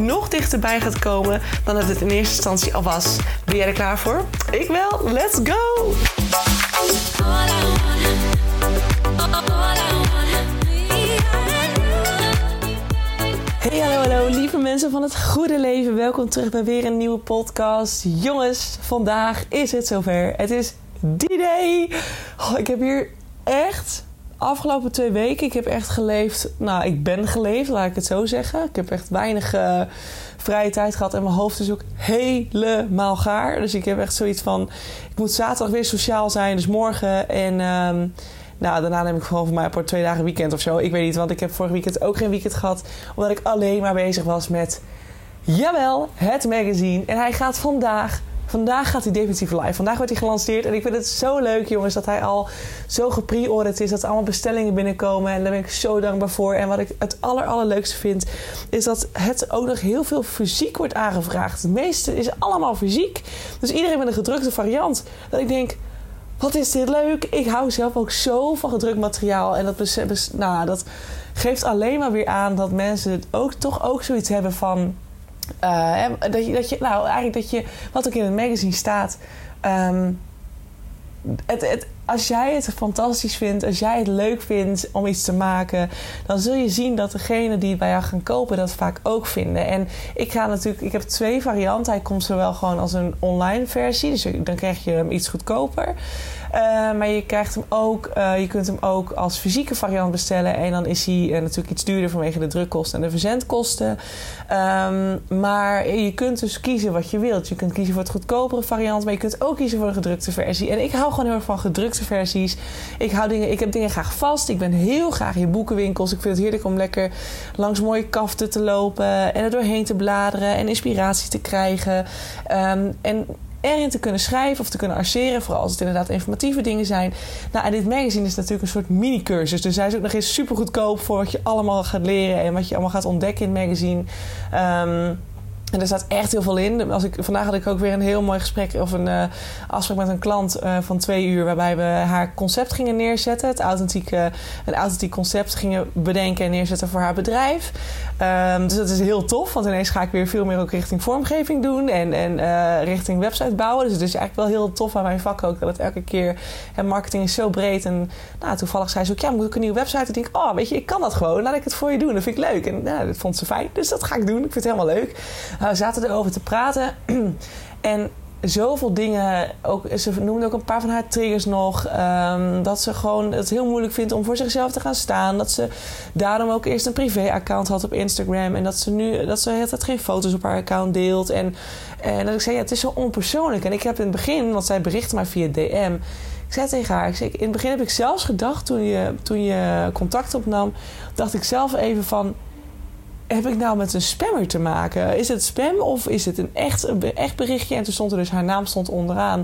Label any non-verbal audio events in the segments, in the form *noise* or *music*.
nog dichterbij gaat komen dan dat het in eerste instantie al was. Ben jij er klaar voor? Ik wel. Let's go! Hey, hallo, hallo, lieve mensen van het goede leven. Welkom terug bij weer een nieuwe podcast. Jongens, vandaag is het zover. Het is D-Day. Oh, ik heb hier echt afgelopen twee weken, ik heb echt geleefd. Nou, ik ben geleefd, laat ik het zo zeggen. Ik heb echt weinig uh, vrije tijd gehad en mijn hoofd is ook helemaal gaar. Dus ik heb echt zoiets van: ik moet zaterdag weer sociaal zijn, dus morgen. En um, nou, daarna neem ik gewoon voor mij voor twee dagen weekend of zo. Ik weet niet, want ik heb vorig weekend ook geen weekend gehad, omdat ik alleen maar bezig was met. Jawel, het magazine. En hij gaat vandaag Vandaag gaat hij definitief live. Vandaag wordt hij gelanceerd. En ik vind het zo leuk, jongens, dat hij al zo gepre-ordered is. Dat er allemaal bestellingen binnenkomen. En daar ben ik zo dankbaar voor. En wat ik het aller, allerleukste vind, is dat het ook nog heel veel fysiek wordt aangevraagd. Het meeste is allemaal fysiek. Dus iedereen met een gedrukte variant. Dat ik denk, wat is dit leuk. Ik hou zelf ook zo van gedrukt materiaal. En dat, nou, dat geeft alleen maar weer aan dat mensen ook, toch ook zoiets hebben van uh, dat, je, dat je, nou, eigenlijk dat je, wat ook in het magazine staat. Um, het, als jij het fantastisch vindt, als jij het leuk vindt om iets te maken, dan zul je zien dat degenen die bij jou gaan kopen dat vaak ook vinden. En ik ga natuurlijk, ik heb twee varianten. Hij komt zowel gewoon als een online versie, dus dan krijg je hem iets goedkoper. Uh, maar je krijgt hem ook, uh, je kunt hem ook als fysieke variant bestellen. En dan is hij uh, natuurlijk iets duurder vanwege de drukkosten en de verzendkosten. Um, maar je kunt dus kiezen wat je wilt. Je kunt kiezen voor het goedkopere variant, maar je kunt ook kiezen voor de gedrukte versie. En ik hou gewoon heel erg van gedrukte versies. Ik, hou dingen, ik heb dingen graag vast. Ik ben heel graag in boekenwinkels. Ik vind het heerlijk om lekker langs mooie kaften te lopen en er doorheen te bladeren en inspiratie te krijgen. Um, en erin te kunnen schrijven of te kunnen arceren. Vooral als het inderdaad informatieve dingen zijn. Nou, en dit magazine is natuurlijk een soort mini-cursus. Dus hij is ook nog eens super goedkoop voor wat je allemaal gaat leren en wat je allemaal gaat ontdekken in het magazine. Um, en er staat echt heel veel in. Als ik, vandaag had ik ook weer een heel mooi gesprek of een uh, afspraak met een klant uh, van twee uur. Waarbij we haar concept gingen neerzetten. Het authentieke, een authentiek concept gingen bedenken en neerzetten voor haar bedrijf. Um, dus dat is heel tof. Want ineens ga ik weer veel meer ook richting vormgeving doen. En, en uh, richting website bouwen. Dus het is eigenlijk wel heel tof aan mijn vak ook. Dat elke keer... En marketing is zo breed. En nou, toevallig zei ze ook... Ja, moet ik een nieuwe website? En ik denk oh, weet je, ik kan dat gewoon. Laat ik het voor je doen. Dat vind ik leuk. En nou, dat vond ze fijn. Dus dat ga ik doen. Ik vind het helemaal leuk. Uh, we zaten erover te praten. *clears throat* en zoveel dingen. Ook, ze noemde ook een paar van haar triggers nog. Um, dat ze gewoon het heel moeilijk vindt om voor zichzelf te gaan staan. Dat ze daarom ook eerst een privé-account had op Instagram. En dat ze nu dat ze het geen foto's op haar account deelt. En, en dat ik zei, ja, het is zo onpersoonlijk. En ik heb in het begin, want zij berichtte mij via DM. Ik zei tegen haar, ik zei, in het begin heb ik zelfs gedacht, toen je, toen je contact opnam, dacht ik zelf even van heb ik nou met een spammer te maken? Is het spam of is het een echt, een echt berichtje? En toen stond er dus haar naam stond onderaan.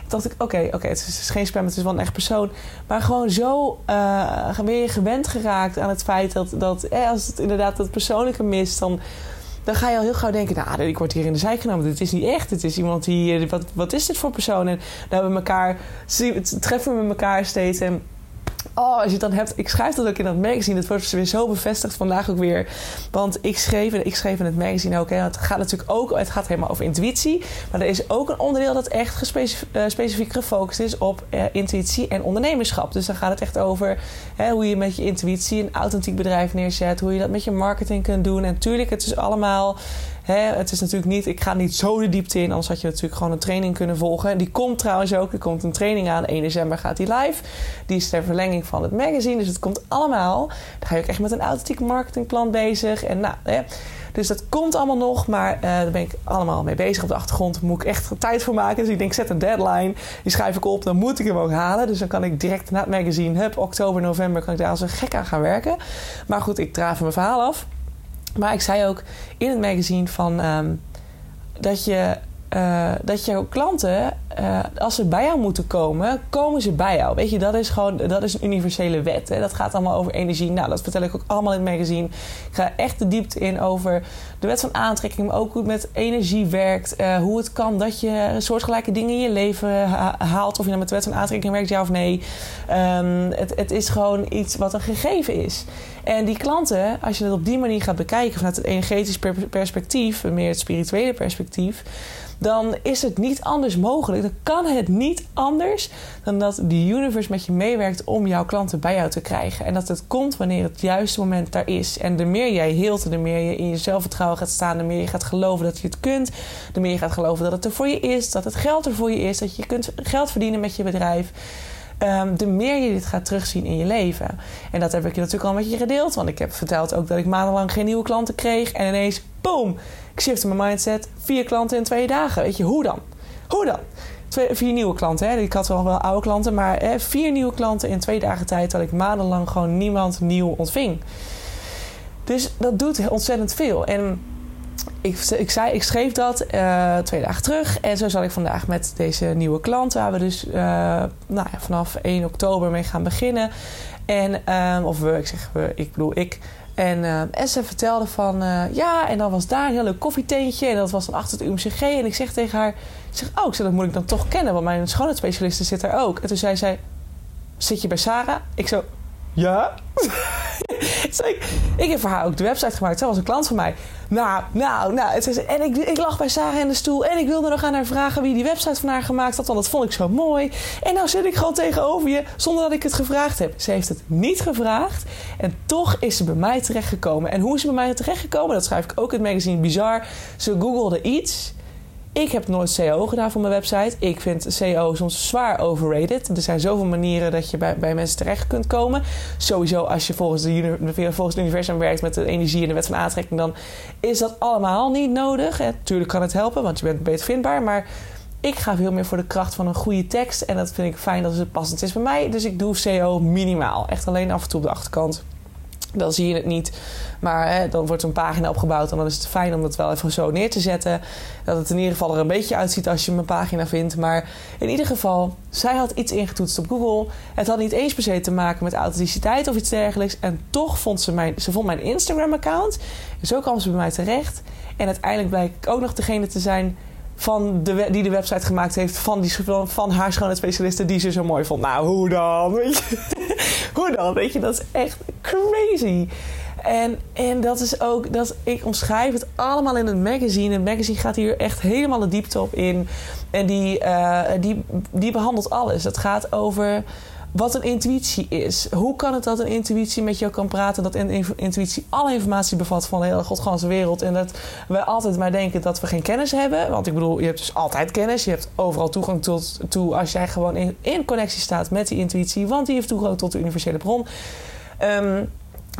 Toen dacht ik, oké, oké, het, is geen spam, het is wel een echt persoon. Maar gewoon zo uh, ben je gewend geraakt aan het feit dat, dat eh, als het inderdaad dat persoonlijke mist, dan, dan ga je al heel gauw denken, nou, ik word hier in de zijk genomen. Dit is niet echt. Het is iemand die, wat, wat is dit voor persoon? En dan hebben we elkaar, treffen we elkaar steeds en Oh, als je het dan hebt. Ik schrijf dat ook in dat magazine. Het wordt weer zo bevestigd vandaag ook weer. Want ik schreef, ik schreef in het magazine ook. Het gaat natuurlijk ook. Het gaat helemaal over intuïtie. Maar er is ook een onderdeel dat echt uh, specifiek gefocust is op uh, intuïtie en ondernemerschap. Dus dan gaat het echt over hè, hoe je met je intuïtie een authentiek bedrijf neerzet. Hoe je dat met je marketing kunt doen. En natuurlijk, het is allemaal het is natuurlijk niet, ik ga niet zo de diepte in, anders had je natuurlijk gewoon een training kunnen volgen. Die komt trouwens ook, er komt een training aan, 1 december gaat die live. Die is ter verlenging van het magazine, dus het komt allemaal. Dan ga je ook echt met een authentiek marketingplan bezig. En nou, hè. Dus dat komt allemaal nog, maar uh, daar ben ik allemaal mee bezig op de achtergrond. Moet ik echt tijd voor maken. Dus ik denk, zet een deadline. Die schrijf ik op, dan moet ik hem ook halen. Dus dan kan ik direct na het magazine, hup, oktober, november, kan ik daar als een gek aan gaan werken. Maar goed, ik draaf mijn verhaal af. Maar ik zei ook in het magazine van ehm, dat je uh, dat jouw klanten, uh, als ze bij jou moeten komen, komen ze bij jou. Weet je, dat is gewoon dat is een universele wet. Hè? Dat gaat allemaal over energie. Nou, dat vertel ik ook allemaal in het magazine. Ik ga echt de diepte in over de wet van aantrekking, maar ook hoe het met energie werkt. Uh, hoe het kan dat je soortgelijke dingen in je leven haalt. Of je nou met de wet van aantrekking werkt, ja of nee. Um, het, het is gewoon iets wat een gegeven is. En die klanten, als je het op die manier gaat bekijken vanuit het energetisch perspectief, meer het spirituele perspectief dan is het niet anders mogelijk. Dan kan het niet anders dan dat de universe met je meewerkt om jouw klanten bij jou te krijgen. En dat het komt wanneer het juiste moment daar is. En de meer jij heelt, de meer je in je zelfvertrouwen gaat staan, de meer je gaat geloven dat je het kunt, de meer je gaat geloven dat het er voor je is, dat het geld er voor je is, dat je kunt geld verdienen met je bedrijf. Um, de meer je dit gaat terugzien in je leven. En dat heb ik natuurlijk al met je gedeeld. Want ik heb verteld ook dat ik maandenlang geen nieuwe klanten kreeg. En ineens, boom, ik shifte mijn mindset. Vier klanten in twee dagen. Weet je, hoe dan? Hoe dan? Vier nieuwe klanten. Hè? Ik had wel wel oude klanten. Maar hè, vier nieuwe klanten in twee dagen tijd. Dat ik maandenlang gewoon niemand nieuw ontving. Dus dat doet ontzettend veel. En ik, ik, zei, ik schreef dat uh, twee dagen terug. En zo zal ik vandaag met deze nieuwe klant, waar we dus uh, nou ja, vanaf 1 oktober mee gaan beginnen. En, um, of we, ik zeg we, ik bedoel ik. En, uh, vertelde van, ja, en dan was daar een heel leuk koffietentje. En dat was dan achter het UMCG. En ik zeg tegen haar, ik zeg, oh, ik zeg, dat moet ik dan toch kennen. Want mijn schoonheidsspecialiste zit daar ook. En toen zei zij, zit je bij Sarah? Ik zo, ja? *laughs* ik, ik heb voor haar ook de website gemaakt. Zij was een klant van mij. Nou, nou, nou. Het is, en ik, ik lag bij Sarah in de stoel. En ik wilde nog aan haar vragen wie die website van haar gemaakt had. Want dat vond ik zo mooi. En nou zit ik gewoon tegenover je zonder dat ik het gevraagd heb. Ze heeft het niet gevraagd. En toch is ze bij mij terechtgekomen. En hoe is ze bij mij terechtgekomen? Dat schrijf ik ook in het magazine Bizar. Ze googelde iets. Ik heb nooit CO gedaan voor mijn website. Ik vind CO soms zwaar overrated. Er zijn zoveel manieren dat je bij, bij mensen terecht kunt komen. Sowieso als je volgens, de, volgens het universum werkt met de energie en de wet van aantrekking... dan is dat allemaal niet nodig. Hè. Tuurlijk kan het helpen, want je bent beter vindbaar. Maar ik ga veel meer voor de kracht van een goede tekst. En dat vind ik fijn dat het passend is bij mij. Dus ik doe CO minimaal. Echt alleen af en toe op de achterkant dan zie je het niet. Maar hè, dan wordt een pagina opgebouwd en dan is het fijn om dat wel even zo neer te zetten. Dat het in ieder geval er een beetje uitziet als je mijn pagina vindt. Maar in ieder geval, zij had iets ingetoetst op Google. Het had niet eens per se te maken met authenticiteit of iets dergelijks. En toch vond ze mijn, ze vond mijn Instagram-account. Zo kwam ze bij mij terecht. En uiteindelijk blijkt ik ook nog degene te zijn van de, die de website gemaakt heeft van, die, van haar schoonheidsspecialiste die ze zo mooi vond. Nou, hoe dan? *laughs* Hoe dan? Weet je, dat is echt crazy. En, en dat is ook, dat, ik omschrijf het allemaal in het magazine. Het magazine gaat hier echt helemaal de diepte op in. En die, uh, die, die behandelt alles. Het gaat over wat een intuïtie is. Hoe kan het dat een intuïtie met jou kan praten, dat een intuïtie alle informatie bevat van de hele godganse wereld en dat we altijd maar denken dat we geen kennis hebben. Want ik bedoel, je hebt dus altijd kennis, je hebt overal toegang tot, toe als jij gewoon in, in connectie staat met die intuïtie, want die heeft toegang tot de universele bron. Um,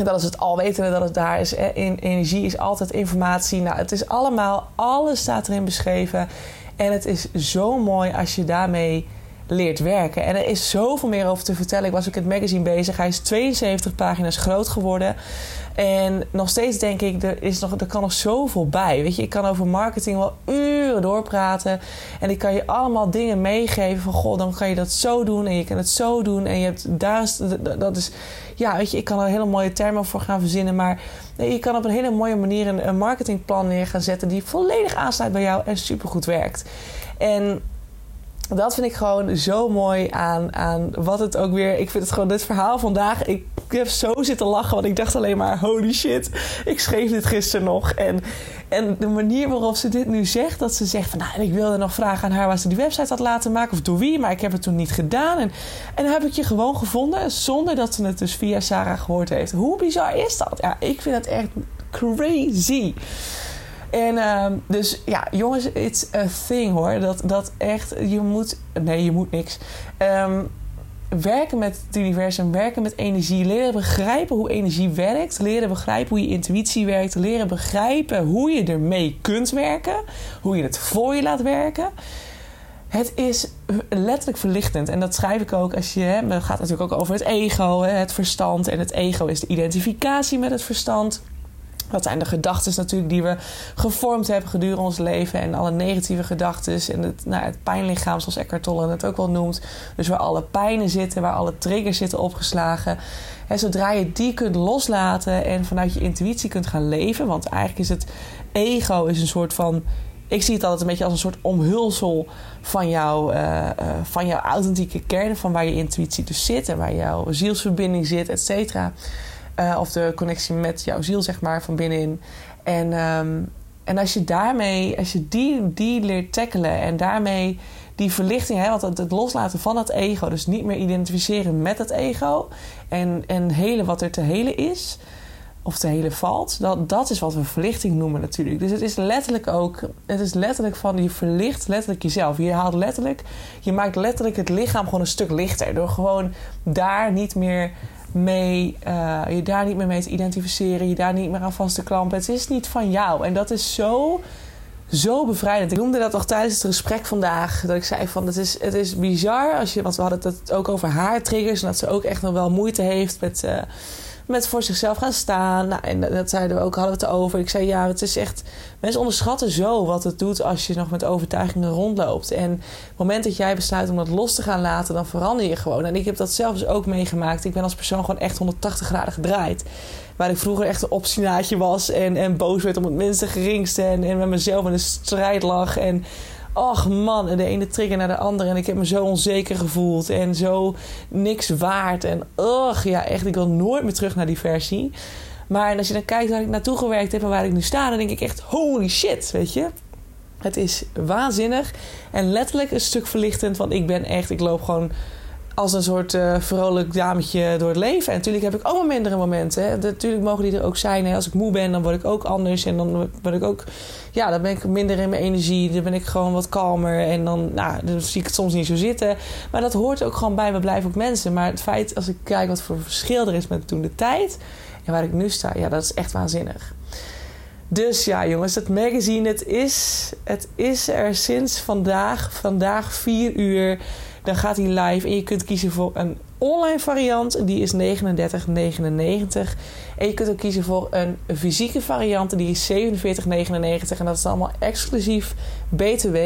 dat is het alwetende dat het daar is. In, energie is altijd informatie. Nou, het is allemaal, alles staat erin beschreven. En het is zo mooi als je daarmee leert werken. En er is zoveel meer over te vertellen. Ik was ook in het magazine bezig. Hij is 72 pagina's groot geworden. En nog steeds denk ik, er, is nog, er kan nog zoveel bij. Weet je, ik kan over marketing wel uren doorpraten. En ik kan je allemaal dingen meegeven van... goh, dan kan je dat zo doen en je kan het zo doen. En je hebt daar... Dat is... Ja, weet je, ik kan er hele mooie termen voor gaan verzinnen. Maar je kan op een hele mooie manier een, een marketingplan neer gaan zetten... die volledig aansluit bij jou en supergoed werkt. En dat vind ik gewoon zo mooi aan, aan wat het ook weer. Ik vind het gewoon dit verhaal vandaag. Ik heb zo zitten lachen, want ik dacht alleen maar: holy shit, ik schreef dit gisteren nog. En, en de manier waarop ze dit nu zegt, dat ze zegt van nou, ik wilde nog vragen aan haar waar ze die website had laten maken of door wie, maar ik heb het toen niet gedaan. En, en dan heb ik je gewoon gevonden zonder dat ze het dus via Sarah gehoord heeft. Hoe bizar is dat? Ja, ik vind het echt crazy. En uh, dus ja, jongens, it's a thing hoor. Dat, dat echt, je moet, nee, je moet niks. Um, werken met het universum, werken met energie, leren begrijpen hoe energie werkt, leren begrijpen hoe je intuïtie werkt, leren begrijpen hoe je ermee kunt werken, hoe je het voor je laat werken. Het is letterlijk verlichtend. En dat schrijf ik ook als je. Het gaat natuurlijk ook over het ego, het verstand. En het ego is de identificatie met het verstand. Wat zijn de gedachten natuurlijk die we gevormd hebben gedurende ons leven. En alle negatieve gedachten. En het, nou, het pijnlichaam, zoals Eckhart Tolle het ook wel noemt. Dus waar alle pijnen zitten, waar alle triggers zitten opgeslagen. En zodra je die kunt loslaten en vanuit je intuïtie kunt gaan leven. Want eigenlijk is het ego is een soort van. Ik zie het altijd een beetje als een soort omhulsel van, jou, uh, uh, van jouw authentieke kern. Van waar je intuïtie dus zit en waar jouw zielsverbinding zit, et cetera. Uh, of de connectie met jouw ziel, zeg maar, van binnenin. En, um, en als je daarmee, als je die, die leert tackelen en daarmee die verlichting, hè, want het, het loslaten van het ego, dus niet meer identificeren met het ego en, en helen wat er te helen is, of te helen valt, dat, dat is wat we verlichting noemen natuurlijk. Dus het is letterlijk ook, het is letterlijk van je verlicht letterlijk jezelf. Je haalt letterlijk, je maakt letterlijk het lichaam gewoon een stuk lichter door gewoon daar niet meer mee, uh, je daar niet meer mee te identificeren, je daar niet meer aan vast te klampen. Het is niet van jou. En dat is zo, zo bevrijdend. Ik noemde dat toch tijdens het gesprek vandaag. Dat ik zei van het is, het is bizar als je, want we hadden het ook over haar triggers. En dat ze ook echt nog wel moeite heeft met. Uh, met voor zichzelf gaan staan. Nou, en dat zeiden we ook, hadden we het over. Ik zei ja, het is echt. Mensen onderschatten zo wat het doet als je nog met overtuigingen rondloopt. En op het moment dat jij besluit om dat los te gaan laten, dan verander je gewoon. En ik heb dat zelf dus ook meegemaakt. Ik ben als persoon gewoon echt 180 graden gedraaid. Waar ik vroeger echt een obstinaatje was en, en boos werd om het minste geringste. En, en met mezelf in de strijd lag. En ach man, en de ene trigger naar de andere. En ik heb me zo onzeker gevoeld en zo niks waard. En ach, ja, echt, ik wil nooit meer terug naar die versie. Maar als je dan kijkt waar ik naartoe gewerkt heb en waar ik nu sta, dan denk ik echt, holy shit, weet je. Het is waanzinnig en letterlijk een stuk verlichtend, want ik ben echt, ik loop gewoon als een soort uh, vrolijk dametje door het leven. En natuurlijk heb ik allemaal mindere momenten. Hè. Natuurlijk mogen die er ook zijn. Hè. Als ik moe ben, dan word ik ook anders. En dan word ik ook... Ja, dan ben ik minder in mijn energie. Dan ben ik gewoon wat kalmer. En dan, nou, dan zie ik het soms niet zo zitten. Maar dat hoort ook gewoon bij. We blijven ook mensen. Maar het feit, als ik kijk wat voor verschil er is met toen de tijd... en waar ik nu sta, ja, dat is echt waanzinnig. Dus ja, jongens, het magazine, het is, het is er sinds vandaag. Vandaag 4 uur dan gaat hij live en je kunt kiezen voor een online variant. Die is 39,99. En je kunt ook kiezen voor een fysieke variant. Die is 47,99. En dat is allemaal exclusief BTW.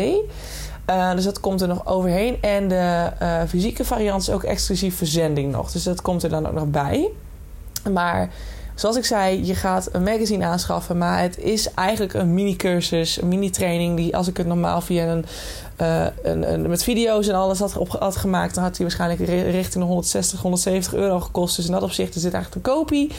Uh, dus dat komt er nog overheen. En de uh, fysieke variant is ook exclusief verzending nog. Dus dat komt er dan ook nog bij. Maar zoals ik zei, je gaat een magazine aanschaffen. Maar het is eigenlijk een mini-cursus, een mini-training. Die als ik het normaal via een uh, een, met video's en alles had, op, had gemaakt, dan had hij waarschijnlijk richting de 160, 170 euro gekost. Dus in dat opzicht is dit eigenlijk een kopie.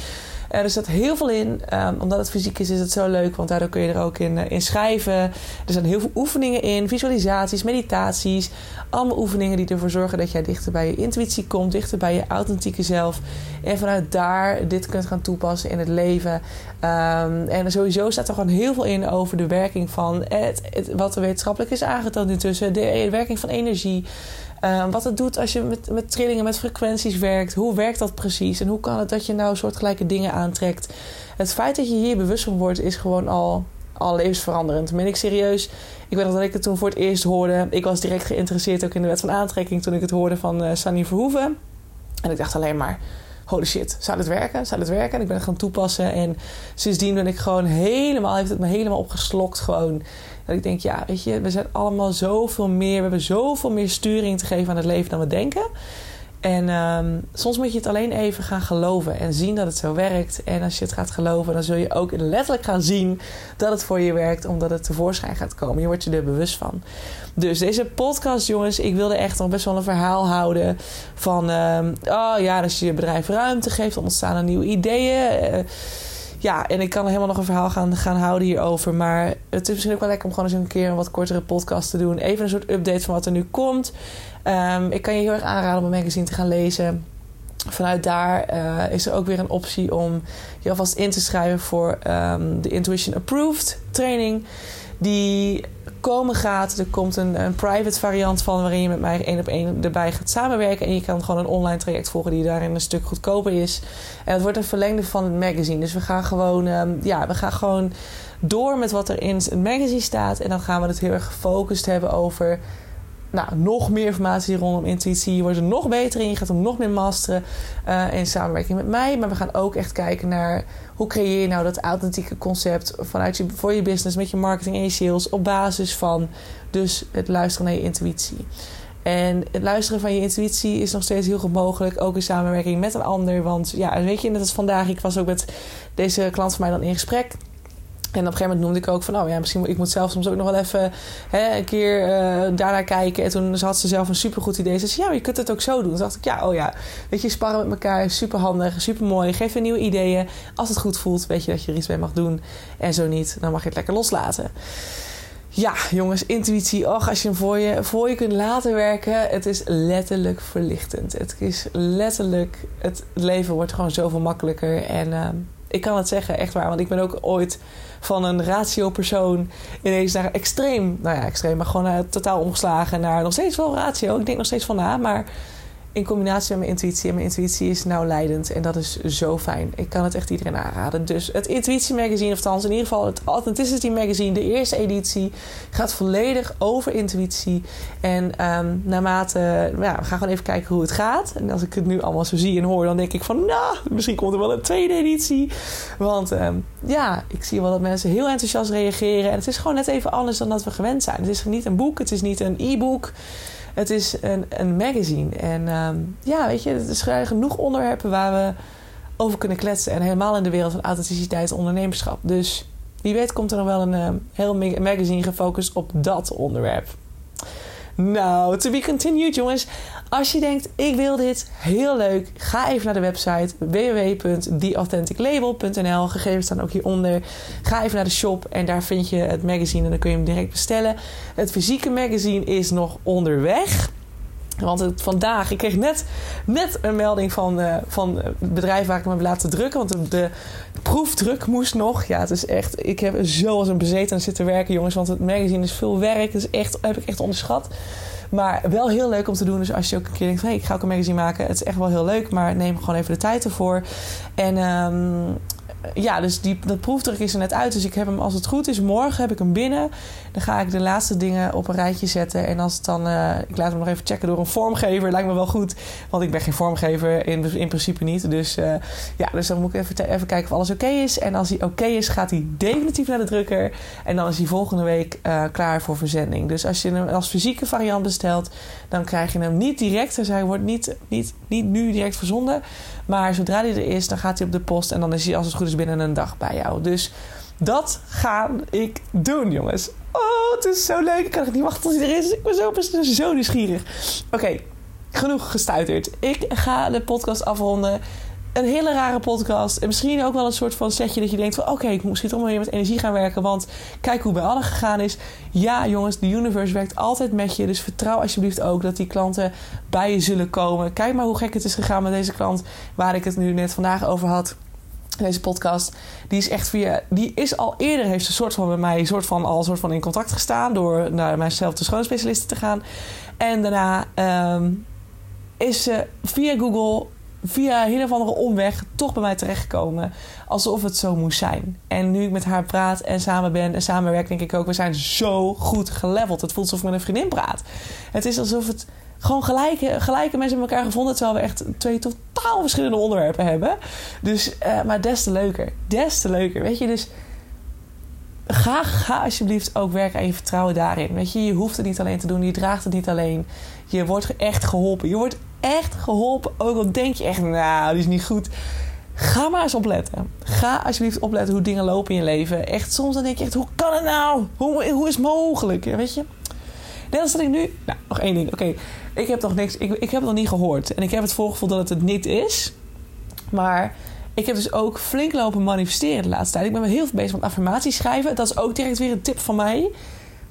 Er zit heel veel in. Um, omdat het fysiek is, is het zo leuk. Want daardoor kun je er ook in, uh, in schrijven. Er zijn heel veel oefeningen in. Visualisaties, meditaties. Allemaal oefeningen die ervoor zorgen dat jij dichter bij je intuïtie komt. Dichter bij je authentieke zelf. En vanuit daar dit kunt gaan toepassen in het leven. Um, en sowieso staat er gewoon heel veel in over de werking van... Het, wat er wetenschappelijk is aangetoond intussen. De werking van energie. Uh, wat het doet als je met, met trillingen, met frequenties werkt. Hoe werkt dat precies? En hoe kan het dat je nou soortgelijke dingen aantrekt? Het feit dat je hier bewust van wordt, is gewoon al, al levensveranderend. Ben ik serieus? Ik weet nog dat ik het toen voor het eerst hoorde. Ik was direct geïnteresseerd ook in de wet van aantrekking toen ik het hoorde van uh, Verhoeven. En ik dacht alleen maar holy shit, zou dit werken? Zou dit werken? En ik ben het gaan toepassen. En sindsdien ben ik gewoon helemaal, heeft het me helemaal opgeslokt gewoon. Dat ik denk, ja, weet je, we zijn allemaal zoveel meer, we hebben zoveel meer sturing te geven aan het leven dan we denken. En um, soms moet je het alleen even gaan geloven en zien dat het zo werkt. En als je het gaat geloven, dan zul je ook letterlijk gaan zien dat het voor je werkt, omdat het tevoorschijn gaat komen. Je wordt je er bewust van. Dus deze podcast, jongens, ik wilde echt nog best wel een verhaal houden van, um, oh ja, als je je bedrijf ruimte geeft, ontstaan er nieuwe ideeën. Uh, ja, en ik kan helemaal nog een verhaal gaan, gaan houden hierover. Maar het is misschien ook wel lekker om gewoon eens een keer een wat kortere podcast te doen. Even een soort update van wat er nu komt. Um, ik kan je heel erg aanraden om een magazine te gaan lezen. Vanuit daar uh, is er ook weer een optie om je alvast in te schrijven voor um, de Intuition Approved training. Die komen gaat. Er komt een, een, private variant van waarin je met mij één op één erbij gaat samenwerken. En je kan gewoon een online traject volgen die daarin een stuk goedkoper is. En het wordt een verlengde van het magazine. Dus we gaan gewoon, um, ja, we gaan gewoon door met wat er in het magazine staat. En dan gaan we het heel erg gefocust hebben over nou, nog meer informatie rondom intuïtie. Je wordt er nog beter in. Je gaat hem nog meer masteren uh, in samenwerking met mij. Maar we gaan ook echt kijken naar hoe creëer je nou dat authentieke concept vanuit je, voor je business, met je marketing en je sales. Op basis van dus het luisteren naar je intuïtie. En het luisteren van je intuïtie is nog steeds heel goed mogelijk. Ook in samenwerking met een ander. Want ja, weet je, net als vandaag, ik was ook met deze klant van mij dan in gesprek. En op een gegeven moment noemde ik ook van, oh ja, misschien ik moet zelf soms ook nog wel even hè, een keer uh, daarnaar kijken. En toen had ze zelf een supergoed idee. Ze zei, ja, je kunt het ook zo doen. Toen dacht ik, ja, oh ja, weet je, sparren met elkaar, super handig, super mooi. Geef je nieuwe ideeën. Als het goed voelt, weet je dat je er iets mee mag doen. En zo niet, dan mag je het lekker loslaten. Ja, jongens, intuïtie. Och, als je hem voor je, voor je kunt laten werken. Het is letterlijk verlichtend. Het is letterlijk... Het leven wordt gewoon zoveel makkelijker. En uh, ik kan het zeggen, echt waar. Want ik ben ook ooit van een ratio-persoon ineens naar extreem... Nou ja, extreem, maar gewoon uh, totaal omgeslagen naar nog steeds wel ratio. Ik denk nog steeds van na, maar in combinatie met mijn intuïtie. En mijn intuïtie is nou leidend. En dat is zo fijn. Ik kan het echt iedereen aanraden. Dus het Intuïtie Magazine, of althans in ieder geval het Authenticity Magazine, de eerste editie, gaat volledig over intuïtie. En um, naarmate, ja, we gaan gewoon even kijken hoe het gaat. En als ik het nu allemaal zo zie en hoor, dan denk ik van, nou, misschien komt er wel een tweede editie. Want um, ja, ik zie wel dat mensen heel enthousiast reageren. En het is gewoon net even anders dan dat we gewend zijn. Het is niet een boek, het is niet een e-book. Het is een, een magazine. En um, ja, weet je, het is genoeg onderwerpen waar we over kunnen kletsen. En helemaal in de wereld van authenticiteit en ondernemerschap. Dus wie weet komt er nog wel een um, heel magazine gefocust op dat onderwerp. Nou, to be continued, jongens. Als je denkt, ik wil dit, heel leuk. Ga even naar de website www.theauthenticlabel.nl. Gegevens staan ook hieronder. Ga even naar de shop en daar vind je het magazine en dan kun je hem direct bestellen. Het fysieke magazine is nog onderweg. Want het, vandaag, ik kreeg net, net een melding van, uh, van het bedrijf waar ik me heb laten drukken. Want de, proefdruk moest nog. Ja, het is echt. Ik heb zo als een bezeten zitten werken, jongens. Want het magazine is veel werk. Is echt, heb ik echt onderschat. Maar wel heel leuk om te doen. Dus als je ook een keer denkt: hey, ik ga ook een magazine maken. Het is echt wel heel leuk. Maar neem gewoon even de tijd ervoor. En um, ja, dus die, dat proefdruk is er net uit. Dus ik heb hem, als het goed is, morgen heb ik hem binnen. Dan ga ik de laatste dingen op een rijtje zetten. En als het dan, uh, ik laat hem nog even checken door een vormgever. Lijkt me wel goed, want ik ben geen vormgever in, in principe niet. Dus uh, ja, dus dan moet ik even, even kijken of alles oké is. En als hij oké is, gaat hij definitief naar de drukker. En dan is hij volgende week uh, klaar voor verzending. Dus als je hem als fysieke variant bestelt, dan krijg je hem niet direct. Dus hij wordt niet, niet, niet nu direct verzonden. Maar zodra hij er is, dan gaat hij op de post. En dan is hij als het goed is binnen een dag bij jou. Dus dat ga ik doen, jongens. Oh, het is zo leuk. Ik kan het niet wachten tot hij er is. Ik ben zo, zo nieuwsgierig. Oké, genoeg gestuiterd. Ik ga de podcast afronden. Een hele rare podcast. En misschien ook wel een soort van setje dat je denkt van... oké, ik moet misschien toch maar weer met energie gaan werken. Want kijk hoe bij allen gegaan is. Ja, jongens, de universe werkt altijd met je. Dus vertrouw alsjeblieft ook dat die klanten bij je zullen komen. Kijk maar hoe gek het is gegaan met deze klant... waar ik het nu net vandaag over had deze podcast, die is echt via, die is al eerder heeft een soort van bij mij, soort van al soort van in contact gestaan door naar mijzelf de schoonspecialisten te gaan. En daarna um, is ze via Google, via een of andere omweg, toch bij mij terechtgekomen. Alsof het zo moest zijn. En nu ik met haar praat en samen ben en samenwerk, denk ik ook, we zijn zo goed geleveld. Het voelt alsof ik met een vriendin praat. Het is alsof het gewoon gelijke, gelijke mensen met elkaar gevonden. Terwijl we echt twee totaal verschillende onderwerpen hebben. Dus, uh, maar des te leuker. Des te leuker. Weet je, dus ga, ga alsjeblieft ook werken aan je vertrouwen daarin. Weet je, je hoeft het niet alleen te doen. Je draagt het niet alleen. Je wordt echt geholpen. Je wordt echt geholpen. Ook al denk je echt, nou, die is niet goed. Ga maar eens opletten. Ga alsjeblieft opletten hoe dingen lopen in je leven. Echt, soms dan denk je echt, hoe kan het nou? Hoe, hoe is het mogelijk? Weet je? Net als dat ik nu... Nou, nog één ding. Oké, ik heb nog niks... Ik, ik heb het nog niet gehoord. En ik heb het voorgevoel dat het het niet is. Maar ik heb dus ook flink lopen manifesteren de laatste tijd. Ik ben wel heel veel bezig met affirmaties schrijven. Dat is ook direct weer een tip van mij.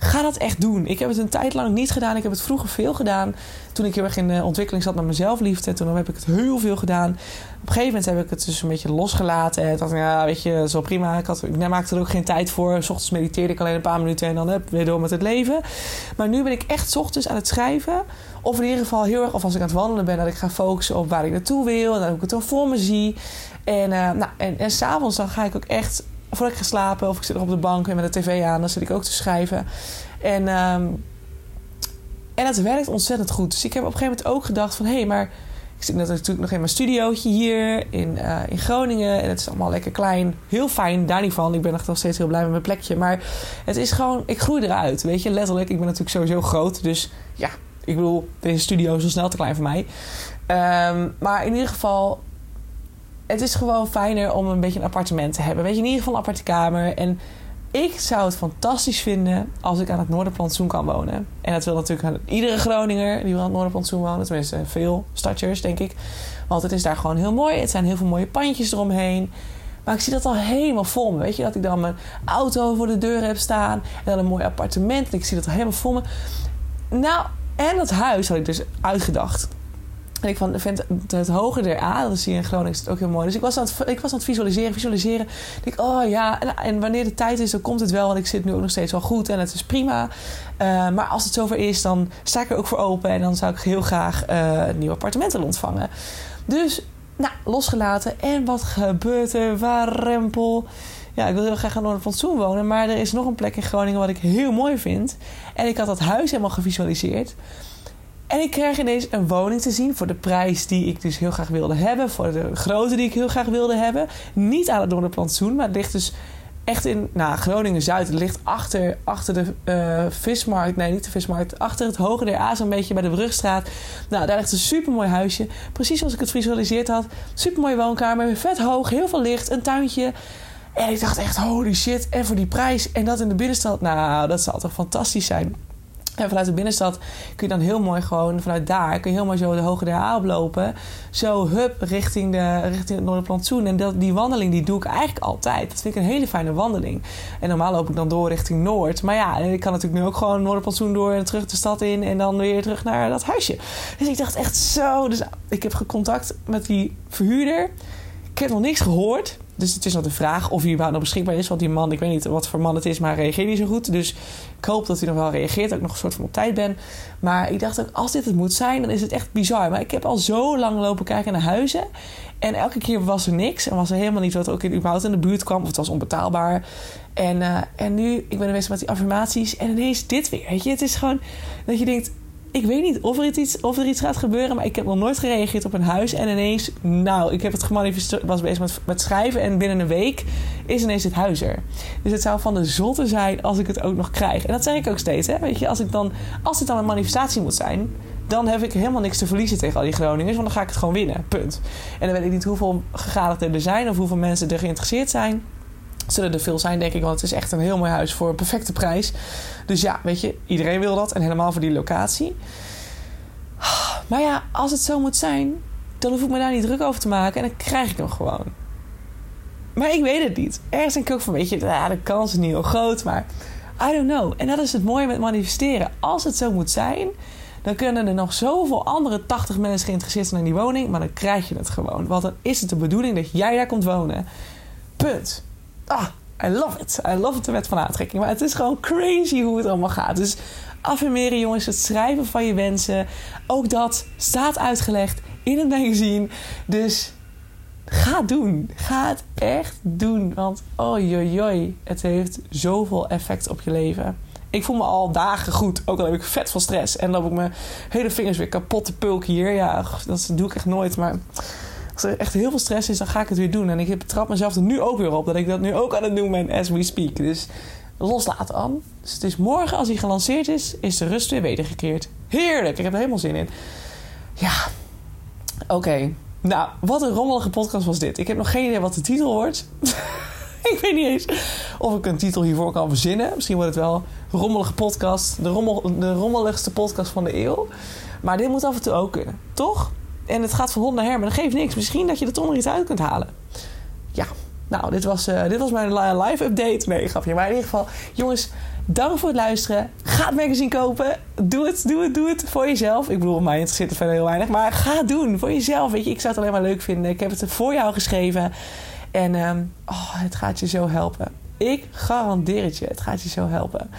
Ga dat echt doen. Ik heb het een tijd lang niet gedaan. Ik heb het vroeger veel gedaan. Toen ik heel erg in de ontwikkeling zat met mezelfliefde. Toen heb ik het heel veel gedaan. Op een gegeven moment heb ik het dus een beetje losgelaten. En dacht, ja, weet je, zo prima. Ik, had, ik maakte er ook geen tijd voor. S ochtends mediteerde ik alleen een paar minuten en dan heb weer door met het leven. Maar nu ben ik echt s ochtends aan het schrijven. Of in ieder geval heel erg, of als ik aan het wandelen ben, dat ik ga focussen op waar ik naartoe wil. En dat ik het dan voor me zie. En, uh, nou, en, en s'avonds dan ga ik ook echt voordat ik ga slapen of ik zit nog op de bank en met de tv aan, dan zit ik ook te schrijven. En um, En het werkt ontzettend goed. Dus ik heb op een gegeven moment ook gedacht van... hé, hey, maar ik zit natuurlijk nog in mijn studiootje hier in, uh, in Groningen. En het is allemaal lekker klein. Heel fijn, daar niet van. Ik ben nog steeds heel blij met mijn plekje. Maar het is gewoon... Ik groei eruit, weet je. Letterlijk, ik ben natuurlijk sowieso groot. Dus ja, ik bedoel, deze studio is al snel te klein voor mij. Um, maar in ieder geval... Het is gewoon fijner om een beetje een appartement te hebben. Weet je, in ieder geval een aparte kamer. En ik zou het fantastisch vinden als ik aan het Noorderplantsoen kan wonen. En dat wil natuurlijk iedere Groninger die wil aan het Noorderplantsoen wonen. Tenminste, veel stadjers, denk ik. Want het is daar gewoon heel mooi. Het zijn heel veel mooie pandjes eromheen. Maar ik zie dat al helemaal vol me. Weet je, dat ik dan mijn auto voor de deur heb staan. En dan een mooi appartement. En ik zie dat al helemaal vol me. Nou, en dat huis had ik dus uitgedacht. En ik vind het, hoger der A, dat zie je in Groningen, is ook heel mooi. Dus ik was aan het, ik was aan het visualiseren, visualiseren. Ik denk, oh ja, en, wanneer de tijd is, dan komt het wel. Want ik zit nu ook nog steeds wel goed en het is prima. Uh, maar als het zover is, dan sta ik er ook voor open. En dan zou ik heel graag uh, een nieuw appartement ontvangen. Dus, nou, losgelaten. En wat gebeurt er? Warempel. Ja, ik wil heel graag aan Noorderplantsoen wonen. Maar er is nog een plek in Groningen wat ik heel mooi vind. En ik had dat huis helemaal gevisualiseerd. En ik kreeg ineens een woning te zien voor de prijs die ik dus heel graag wilde hebben. Voor de grootte die ik heel graag wilde hebben. Niet aan het Noorderplantsoen, maar het ligt dus echt in nou, Groningen-Zuid. Het ligt achter, achter de uh, vismarkt. Nee, niet de vismarkt. Achter het Hoge der zo'n beetje bij de Brugstraat. Nou, daar ligt een supermooi huisje. Precies zoals ik het visualiseerd had. Supermooie woonkamer, vet hoog, heel veel licht, een tuintje. En ik dacht echt, holy shit. En voor die prijs en dat in de binnenstad. Nou, dat zal toch fantastisch zijn. En vanuit de binnenstad kun je dan heel mooi gewoon vanuit daar kun je mooi zo de Hoge der A oplopen. Zo hup richting, de, richting het Noorderplantsoen. En dat, die wandeling die doe ik eigenlijk altijd. Dat vind ik een hele fijne wandeling. En normaal loop ik dan door richting Noord. Maar ja, ik kan natuurlijk nu ook gewoon Noorderplantsoen door en terug de stad in. En dan weer terug naar dat huisje. Dus ik dacht echt zo. Dus ik heb contact met die verhuurder. Ik heb nog niks gehoord. Dus het is nog de vraag of hij überhaupt nog beschikbaar is. Want die man, ik weet niet wat voor man het is, maar reageert niet zo goed. Dus ik hoop dat hij nog wel reageert. Dat ik nog een soort van op tijd ben. Maar ik dacht ook, als dit het moet zijn, dan is het echt bizar. Maar ik heb al zo lang lopen kijken naar huizen. En elke keer was er niks. En was er helemaal niet wat ook in, überhaupt in de buurt kwam. Of het was onbetaalbaar. En, uh, en nu, ik ben bezig met die affirmaties. En ineens dit weer. Weet je, het is gewoon dat je denkt ik weet niet of er, iets, of er iets gaat gebeuren, maar ik heb nog nooit gereageerd op een huis. En ineens, nou, ik heb het gemanifesteerd, was bezig met, met schrijven en binnen een week is ineens het huis er. Dus het zou van de zotte zijn als ik het ook nog krijg. En dat zeg ik ook steeds, hè. Weet je, als, ik dan, als het dan een manifestatie moet zijn, dan heb ik helemaal niks te verliezen tegen al die Groningers, want dan ga ik het gewoon winnen, punt. En dan weet ik niet hoeveel gegadigden er zijn of hoeveel mensen er geïnteresseerd zijn zullen er veel zijn, denk ik. Want het is echt een heel mooi huis voor een perfecte prijs. Dus ja, weet je, iedereen wil dat. En helemaal voor die locatie. Maar ja, als het zo moet zijn, dan hoef ik me daar niet druk over te maken. En dan krijg ik hem gewoon. Maar ik weet het niet. Ergens denk ik ook van, weet je, de kans is niet heel groot. Maar I don't know. En dat is het mooie met manifesteren. Als het zo moet zijn, dan kunnen er nog zoveel andere 80 mensen geïnteresseerd zijn in die woning. Maar dan krijg je het gewoon. Want dan is het de bedoeling dat jij daar komt wonen. Punt ah, I love it. I love it, de wet van aantrekking. Maar het is gewoon crazy hoe het allemaal gaat. Dus affirmeren, jongens, het schrijven van je wensen. Ook dat staat uitgelegd in het magazine. Dus ga het doen. Ga het echt doen. Want oi, het heeft zoveel effect op je leven. Ik voel me al dagen goed, ook al heb ik vet veel stress. En dan heb ik mijn hele vingers weer kapot te pulken hier. Ja, dat doe ik echt nooit, maar als er echt heel veel stress is, dan ga ik het weer doen. En ik betrap mezelf er nu ook weer op dat ik dat nu ook aan het doen ben as we speak. Dus loslaten aan. Dus het is morgen, als hij gelanceerd is, is de rust weer wedergekeerd. Heerlijk, ik heb er helemaal zin in. Ja, oké. Nou, wat een rommelige podcast was dit. Ik heb nog geen idee wat de titel wordt. *laughs* ik weet niet eens of ik een titel hiervoor kan verzinnen. Misschien wordt het wel rommelige podcast. De, rommel, de rommeligste podcast van de eeuw. Maar dit moet af en toe ook kunnen, toch? En het gaat van hond naar her, maar dat geeft niks. Misschien dat je er toch nog iets uit kunt halen. Ja, nou, dit was, uh, dit was mijn live update. Nee, grapje. Maar in ieder geval, jongens, dank voor het luisteren. Ga het magazine kopen. Doe het, doe het, doe het voor jezelf. Ik bedoel, mij interesseert het verder heel weinig. Maar ga het doen voor jezelf. Weet je, ik zou het alleen maar leuk vinden. Ik heb het voor jou geschreven. En um, oh, het gaat je zo helpen. Ik garandeer het je. Het gaat je zo helpen.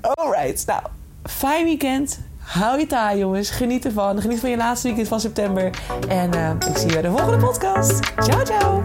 Alright, nou, fijn weekend. Hou je taai, jongens. Geniet ervan. Geniet van je laatste weekend van september. En uh, ik zie je bij de volgende podcast. Ciao, ciao.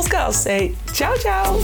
Hey, ciao, ciao.